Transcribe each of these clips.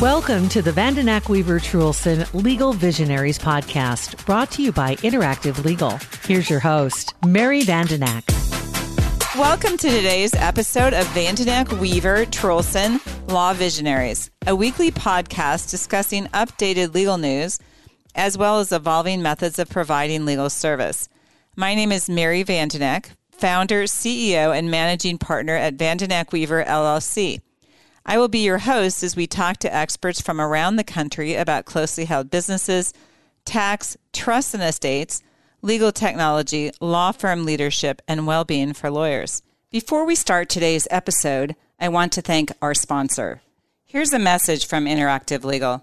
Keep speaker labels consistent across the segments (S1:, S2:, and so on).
S1: Welcome to the Vandenack Weaver Truhlsen Legal Visionaries podcast, brought to you by Interactive Legal. Here's your host, Mary Vandenack.
S2: Welcome to today's episode of Vandenack Weaver Truhlsen Law Visionaries, a weekly podcast discussing updated legal news as well as evolving methods of providing legal service. My name is Mary Vandenack, founder, CEO, and managing partner at Vandenack Weaver LLC. I will be your host as we talk to experts from around the country about closely held businesses, tax, trusts and estates, legal technology, law firm leadership, and well being for lawyers. Before we start today's episode, I want to thank our sponsor. Here's a message from Interactive Legal.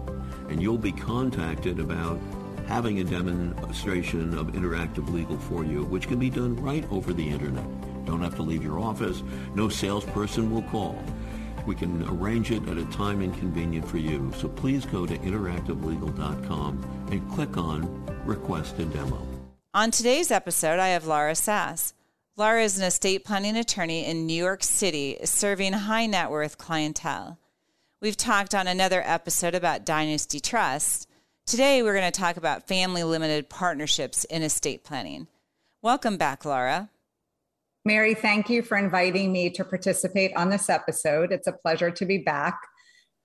S3: and you'll be contacted about having a demonstration of interactive legal for you, which can be done right over the internet. Don't have to leave your office. No salesperson will call. We can arrange it at a time inconvenient for you. So please go to interactivelegal.com and click on Request a Demo.
S2: On today's episode, I have Laura Sass. Laura is an estate planning attorney in New York City serving high net worth clientele. We've talked on another episode about Dynasty Trust. Today, we're going to talk about family limited partnerships in estate planning. Welcome back, Laura.
S4: Mary, thank you for inviting me to participate on this episode. It's a pleasure to be back.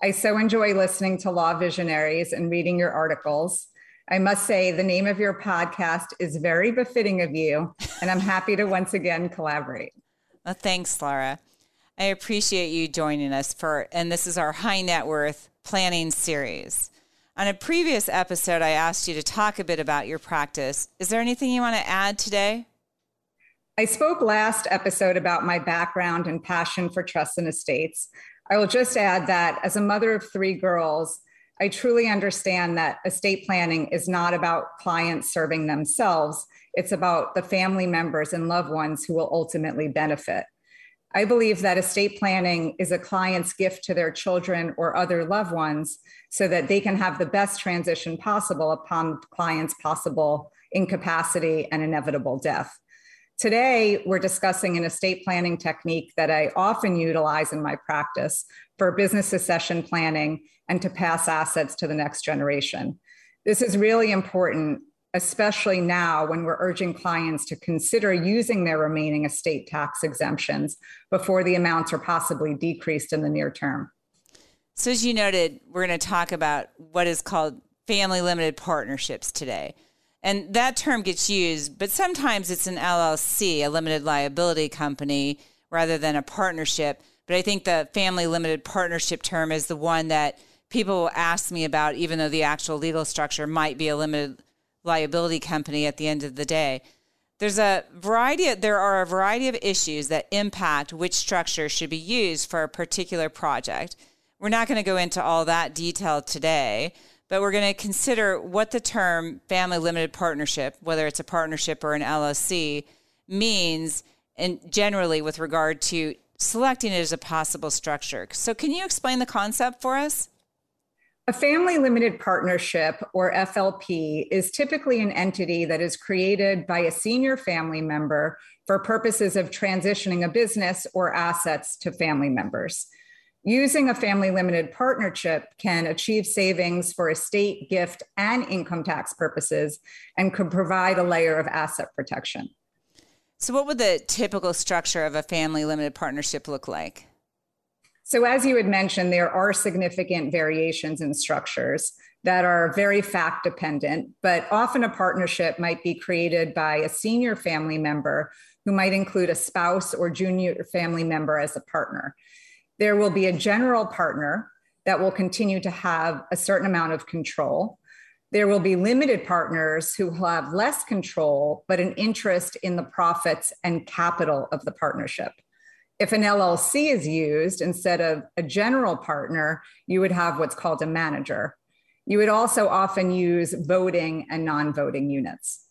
S4: I so enjoy listening to Law Visionaries and reading your articles. I must say, the name of your podcast is very befitting of you, and I'm happy to once again collaborate.
S2: Well, thanks, Laura. I appreciate you joining us for, and this is our high net worth planning series. On a previous episode, I asked you to talk a bit about your practice. Is there anything you want to add today?
S4: I spoke last episode about my background and passion for trust and estates. I will just add that as a mother of three girls, I truly understand that estate planning is not about clients serving themselves. It's about the family members and loved ones who will ultimately benefit. I believe that estate planning is a client's gift to their children or other loved ones so that they can have the best transition possible upon the client's possible incapacity and inevitable death. Today, we're discussing an estate planning technique that I often utilize in my practice for business succession planning and to pass assets to the next generation. This is really important especially now when we're urging clients to consider using their remaining estate tax exemptions before the amounts are possibly decreased in the near term.
S2: So, as you noted, we're going to talk about what is called family limited partnerships today. And that term gets used, but sometimes it's an LLC, a limited liability company, rather than a partnership. But I think the family limited partnership term is the one that people will ask me about, even though the actual legal structure might be a limited liability company at the end of the day. There's a variety of, there are a variety of issues that impact which structure should be used for a particular project. We're not going to go into all that detail today, but we're going to consider what the term family limited partnership, whether it's a partnership or an LLC, means and generally with regard to selecting it as a possible structure. So can you explain the concept for us?
S4: A family limited partnership, or FLP, is typically an entity that is created by a senior family member for purposes of transitioning a business or assets to family members. Using a family limited partnership can achieve savings for estate, gift, and income tax purposes and could provide a layer of asset protection.
S2: So, what would the typical structure of a family limited partnership look like?
S4: So, as you had mentioned, there are significant variations in structures that are very fact dependent, but often a partnership might be created by a senior family member who might include a spouse or junior family member as a partner. There will be a general partner that will continue to have a certain amount of control. There will be limited partners who will have less control, but an interest in the profits and capital of the partnership. If an LLC is used instead of a general partner, you would have what's called a manager. You would also often use voting and non voting units.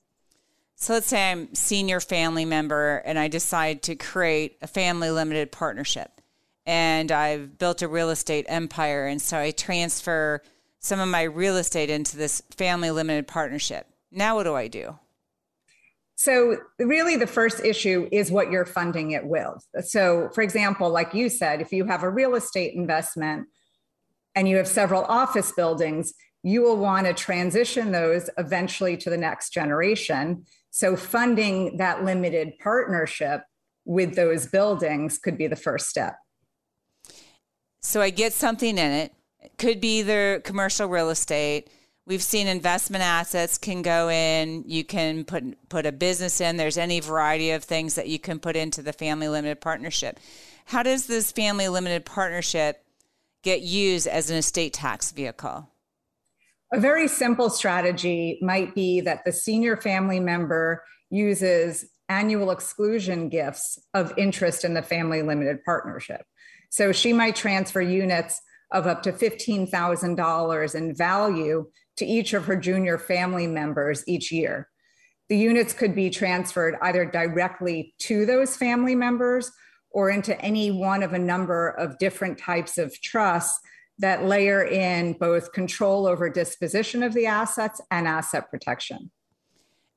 S2: So let's say I'm senior family member and I decide to create a family limited partnership and I've built a real estate empire and so I transfer some of my real estate into this family limited partnership. Now what do I do?
S4: So, really, the first issue is what you're funding it with. So, for example, like you said, if you have a real estate investment and you have several office buildings, you will want to transition those eventually to the next generation. So, funding that limited partnership with those buildings could be the first step.
S2: So, I get something in it, it could be the commercial real estate We've seen investment assets can go in. You can put put a business in. There's any variety of things that you can put into the family limited partnership. How does this family limited partnership get used as an estate tax vehicle?
S4: A very simple strategy might be that the senior family member uses annual exclusion gifts of interest in the family limited partnership. So she might transfer units of up to $15,000 in value to each of her junior family members each year. The units could be transferred either directly to those family members or into any one of a number of different types of trusts that layer in both control over disposition of the assets and asset protection.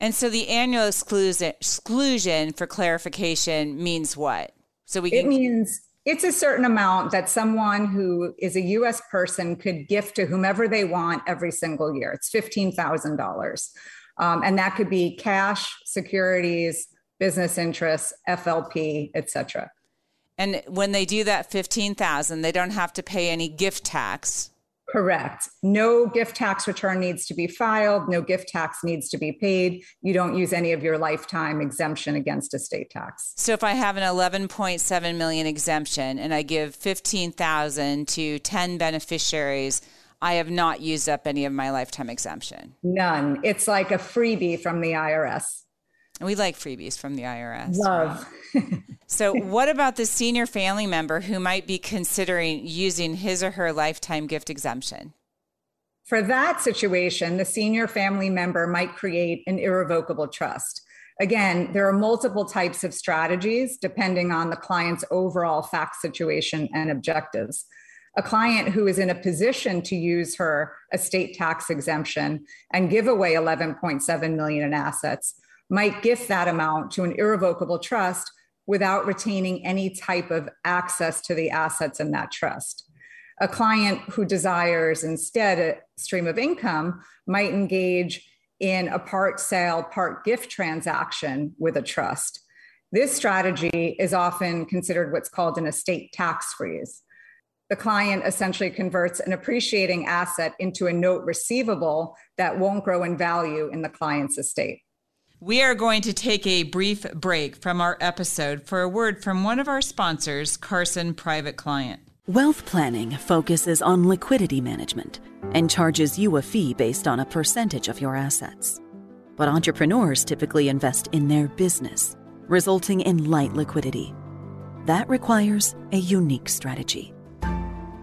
S2: And so the annual exclusion, exclusion for clarification means what?
S4: So we can- It means it's a certain amount that someone who is a US person could gift to whomever they want every single year. It's $15,000. Um, and that could be cash, securities, business interests, FLP, etc.
S2: And when they do that 15,000, they don't have to pay any gift tax
S4: Correct. No gift tax return needs to be filed. No gift tax needs to be paid. You don't use any of your lifetime exemption against estate tax.
S2: So if I have an 11.7 million exemption and I give 15,000 to 10 beneficiaries, I have not used up any of my lifetime exemption.
S4: None. It's like a freebie from the IRS.
S2: And we like freebies from the IRS.
S4: Love.
S2: so, what about the senior family member who might be considering using his or her lifetime gift exemption?
S4: For that situation, the senior family member might create an irrevocable trust. Again, there are multiple types of strategies depending on the client's overall fact situation and objectives. A client who is in a position to use her estate tax exemption and give away 11.7 million in assets might gift that amount to an irrevocable trust without retaining any type of access to the assets in that trust. A client who desires instead a stream of income might engage in a part sale, part gift transaction with a trust. This strategy is often considered what's called an estate tax freeze. The client essentially converts an appreciating asset into a note receivable that won't grow in value in the client's estate.
S2: We are going to take a brief break from our episode for a word from one of our sponsors, Carson Private Client.
S5: Wealth planning focuses on liquidity management and charges you a fee based on a percentage of your assets. But entrepreneurs typically invest in their business, resulting in light liquidity. That requires a unique strategy.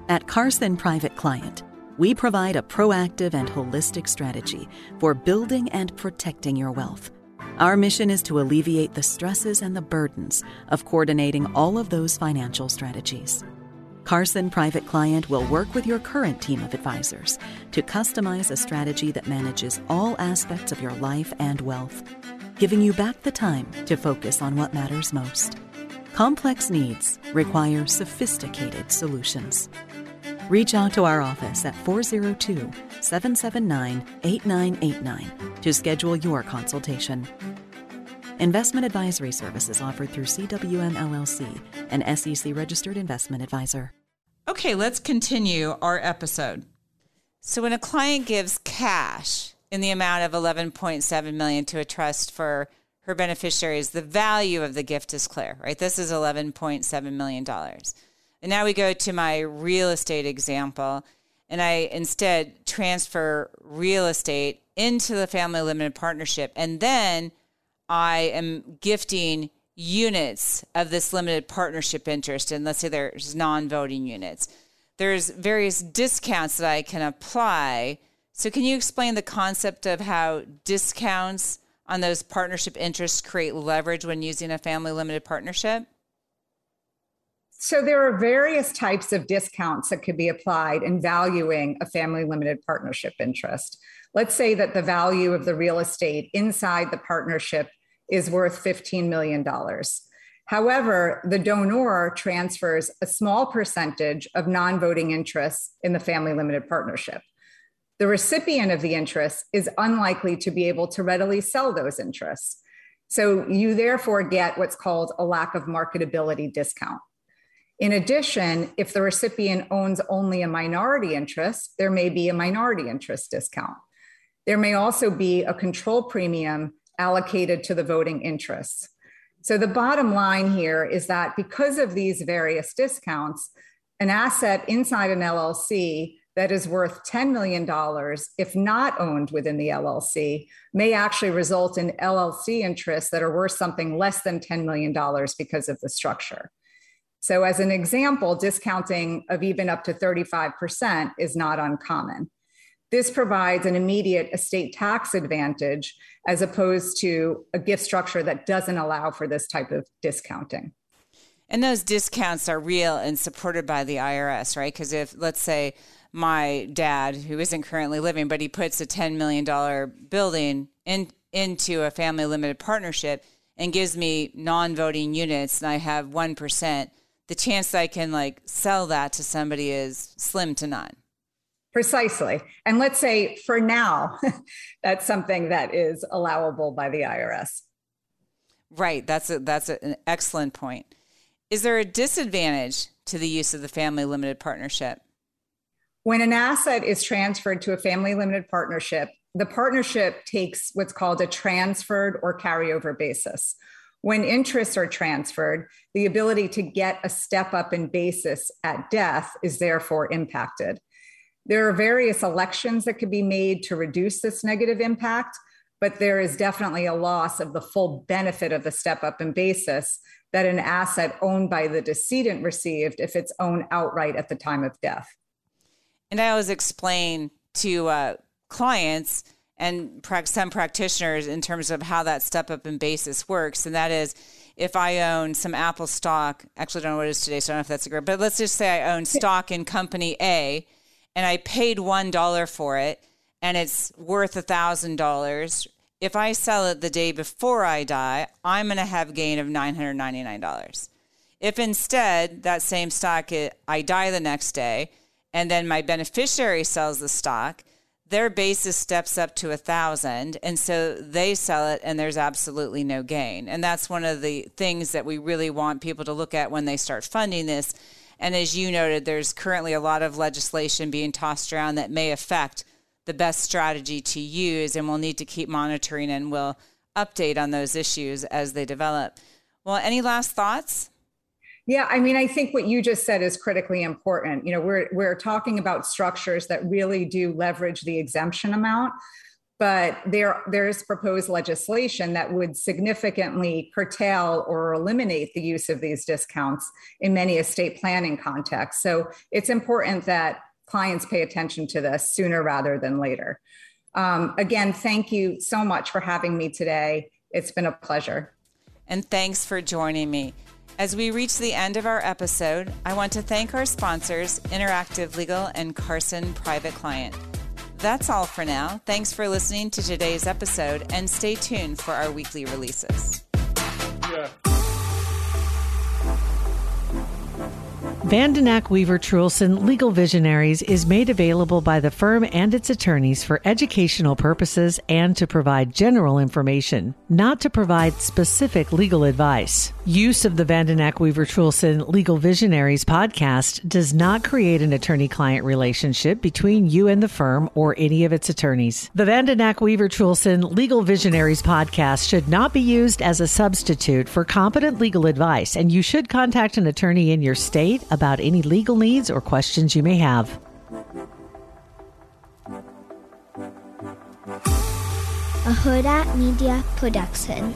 S5: At Carson Private Client, we provide a proactive and holistic strategy for building and protecting your wealth our mission is to alleviate the stresses and the burdens of coordinating all of those financial strategies. Carson Private Client will work with your current team of advisors to customize a strategy that manages all aspects of your life and wealth, giving you back the time to focus on what matters most. Complex needs require sophisticated solutions. Reach out to our office at 402 779 8989 to schedule your consultation. Investment advisory services offered through CWM LLC, an SEC registered investment advisor.
S2: Okay, let's continue our episode. So when a client gives cash in the amount of 11.7 million to a trust for her beneficiaries, the value of the gift is clear, right? This is 11.7 million dollars. And now we go to my real estate example and I instead transfer real estate into the family limited partnership. And then I am gifting units of this limited partnership interest, and let's say there's non voting units, there's various discounts that I can apply. So, can you explain the concept of how discounts on those partnership interests create leverage when using a family limited partnership?
S4: So, there are various types of discounts that could be applied in valuing a family limited partnership interest. Let's say that the value of the real estate inside the partnership is worth $15 million. However, the donor transfers a small percentage of non voting interests in the family limited partnership. The recipient of the interest is unlikely to be able to readily sell those interests. So you therefore get what's called a lack of marketability discount. In addition, if the recipient owns only a minority interest, there may be a minority interest discount. There may also be a control premium allocated to the voting interests. So the bottom line here is that because of these various discounts, an asset inside an LLC that is worth $10 million, if not owned within the LLC, may actually result in LLC interests that are worth something less than $10 million because of the structure. So, as an example, discounting of even up to 35% is not uncommon. This provides an immediate estate tax advantage as opposed to a gift structure that doesn't allow for this type of discounting.
S2: And those discounts are real and supported by the IRS, right? Because if, let's say, my dad, who isn't currently living, but he puts a $10 million building in, into a family limited partnership and gives me non voting units, and I have 1%, the chance that I can like sell that to somebody is slim to none.
S4: Precisely. And let's say for now, that's something that is allowable by the IRS.
S2: Right. That's a, that's a, an excellent point. Is there a disadvantage to the use of the family limited partnership?
S4: When an asset is transferred to a family limited partnership, the partnership takes what's called a transferred or carryover basis. When interests are transferred, the ability to get a step up in basis at death is therefore impacted. There are various elections that could be made to reduce this negative impact, but there is definitely a loss of the full benefit of the step up in basis that an asset owned by the decedent received if it's owned outright at the time of death.
S2: And I always explain to uh, clients and some practitioners in terms of how that step up in basis works. And that is if I own some Apple stock, actually, I don't know what it is today, so I don't know if that's a great, but let's just say I own stock in company A and I paid $1 for it and it's worth $1,000, if I sell it the day before I die, I'm going to have gain of $999. If instead that same stock, I die the next day and then my beneficiary sells the stock, their basis steps up to a thousand and so they sell it and there's absolutely no gain and that's one of the things that we really want people to look at when they start funding this and as you noted, there's currently a lot of legislation being tossed around that may affect the best strategy to use, and we'll need to keep monitoring and we'll update on those issues as they develop. Well, any last thoughts?
S4: Yeah, I mean, I think what you just said is critically important. You know, we're we're talking about structures that really do leverage the exemption amount, but there there's proposed legislation that would significantly curtail or eliminate the use of these discounts in many estate planning contexts. So it's important that clients pay attention to this sooner rather than later. Um, again thank you so much for having me today. It's been a pleasure.
S2: And thanks for joining me as we reach the end of our episode, I want to thank our sponsors, Interactive Legal and Carson Private Client. That's all for now. Thanks for listening to today's episode and stay tuned for our weekly releases. Yeah.
S1: Vandenack Weaver Truhlsen Legal Visionaries is made available by the firm and its attorneys for educational purposes and to provide general information, not to provide specific legal advice. Use of the Vandenack Weaver Truhlsen Legal Visionaries podcast does not create an attorney client relationship between you and the firm or any of its attorneys. The Vandenack Weaver Truhlsen Legal Visionaries podcast should not be used as a substitute for competent legal advice, and you should contact an attorney in your state about any legal needs or questions you may have.
S6: A Huda Media Production.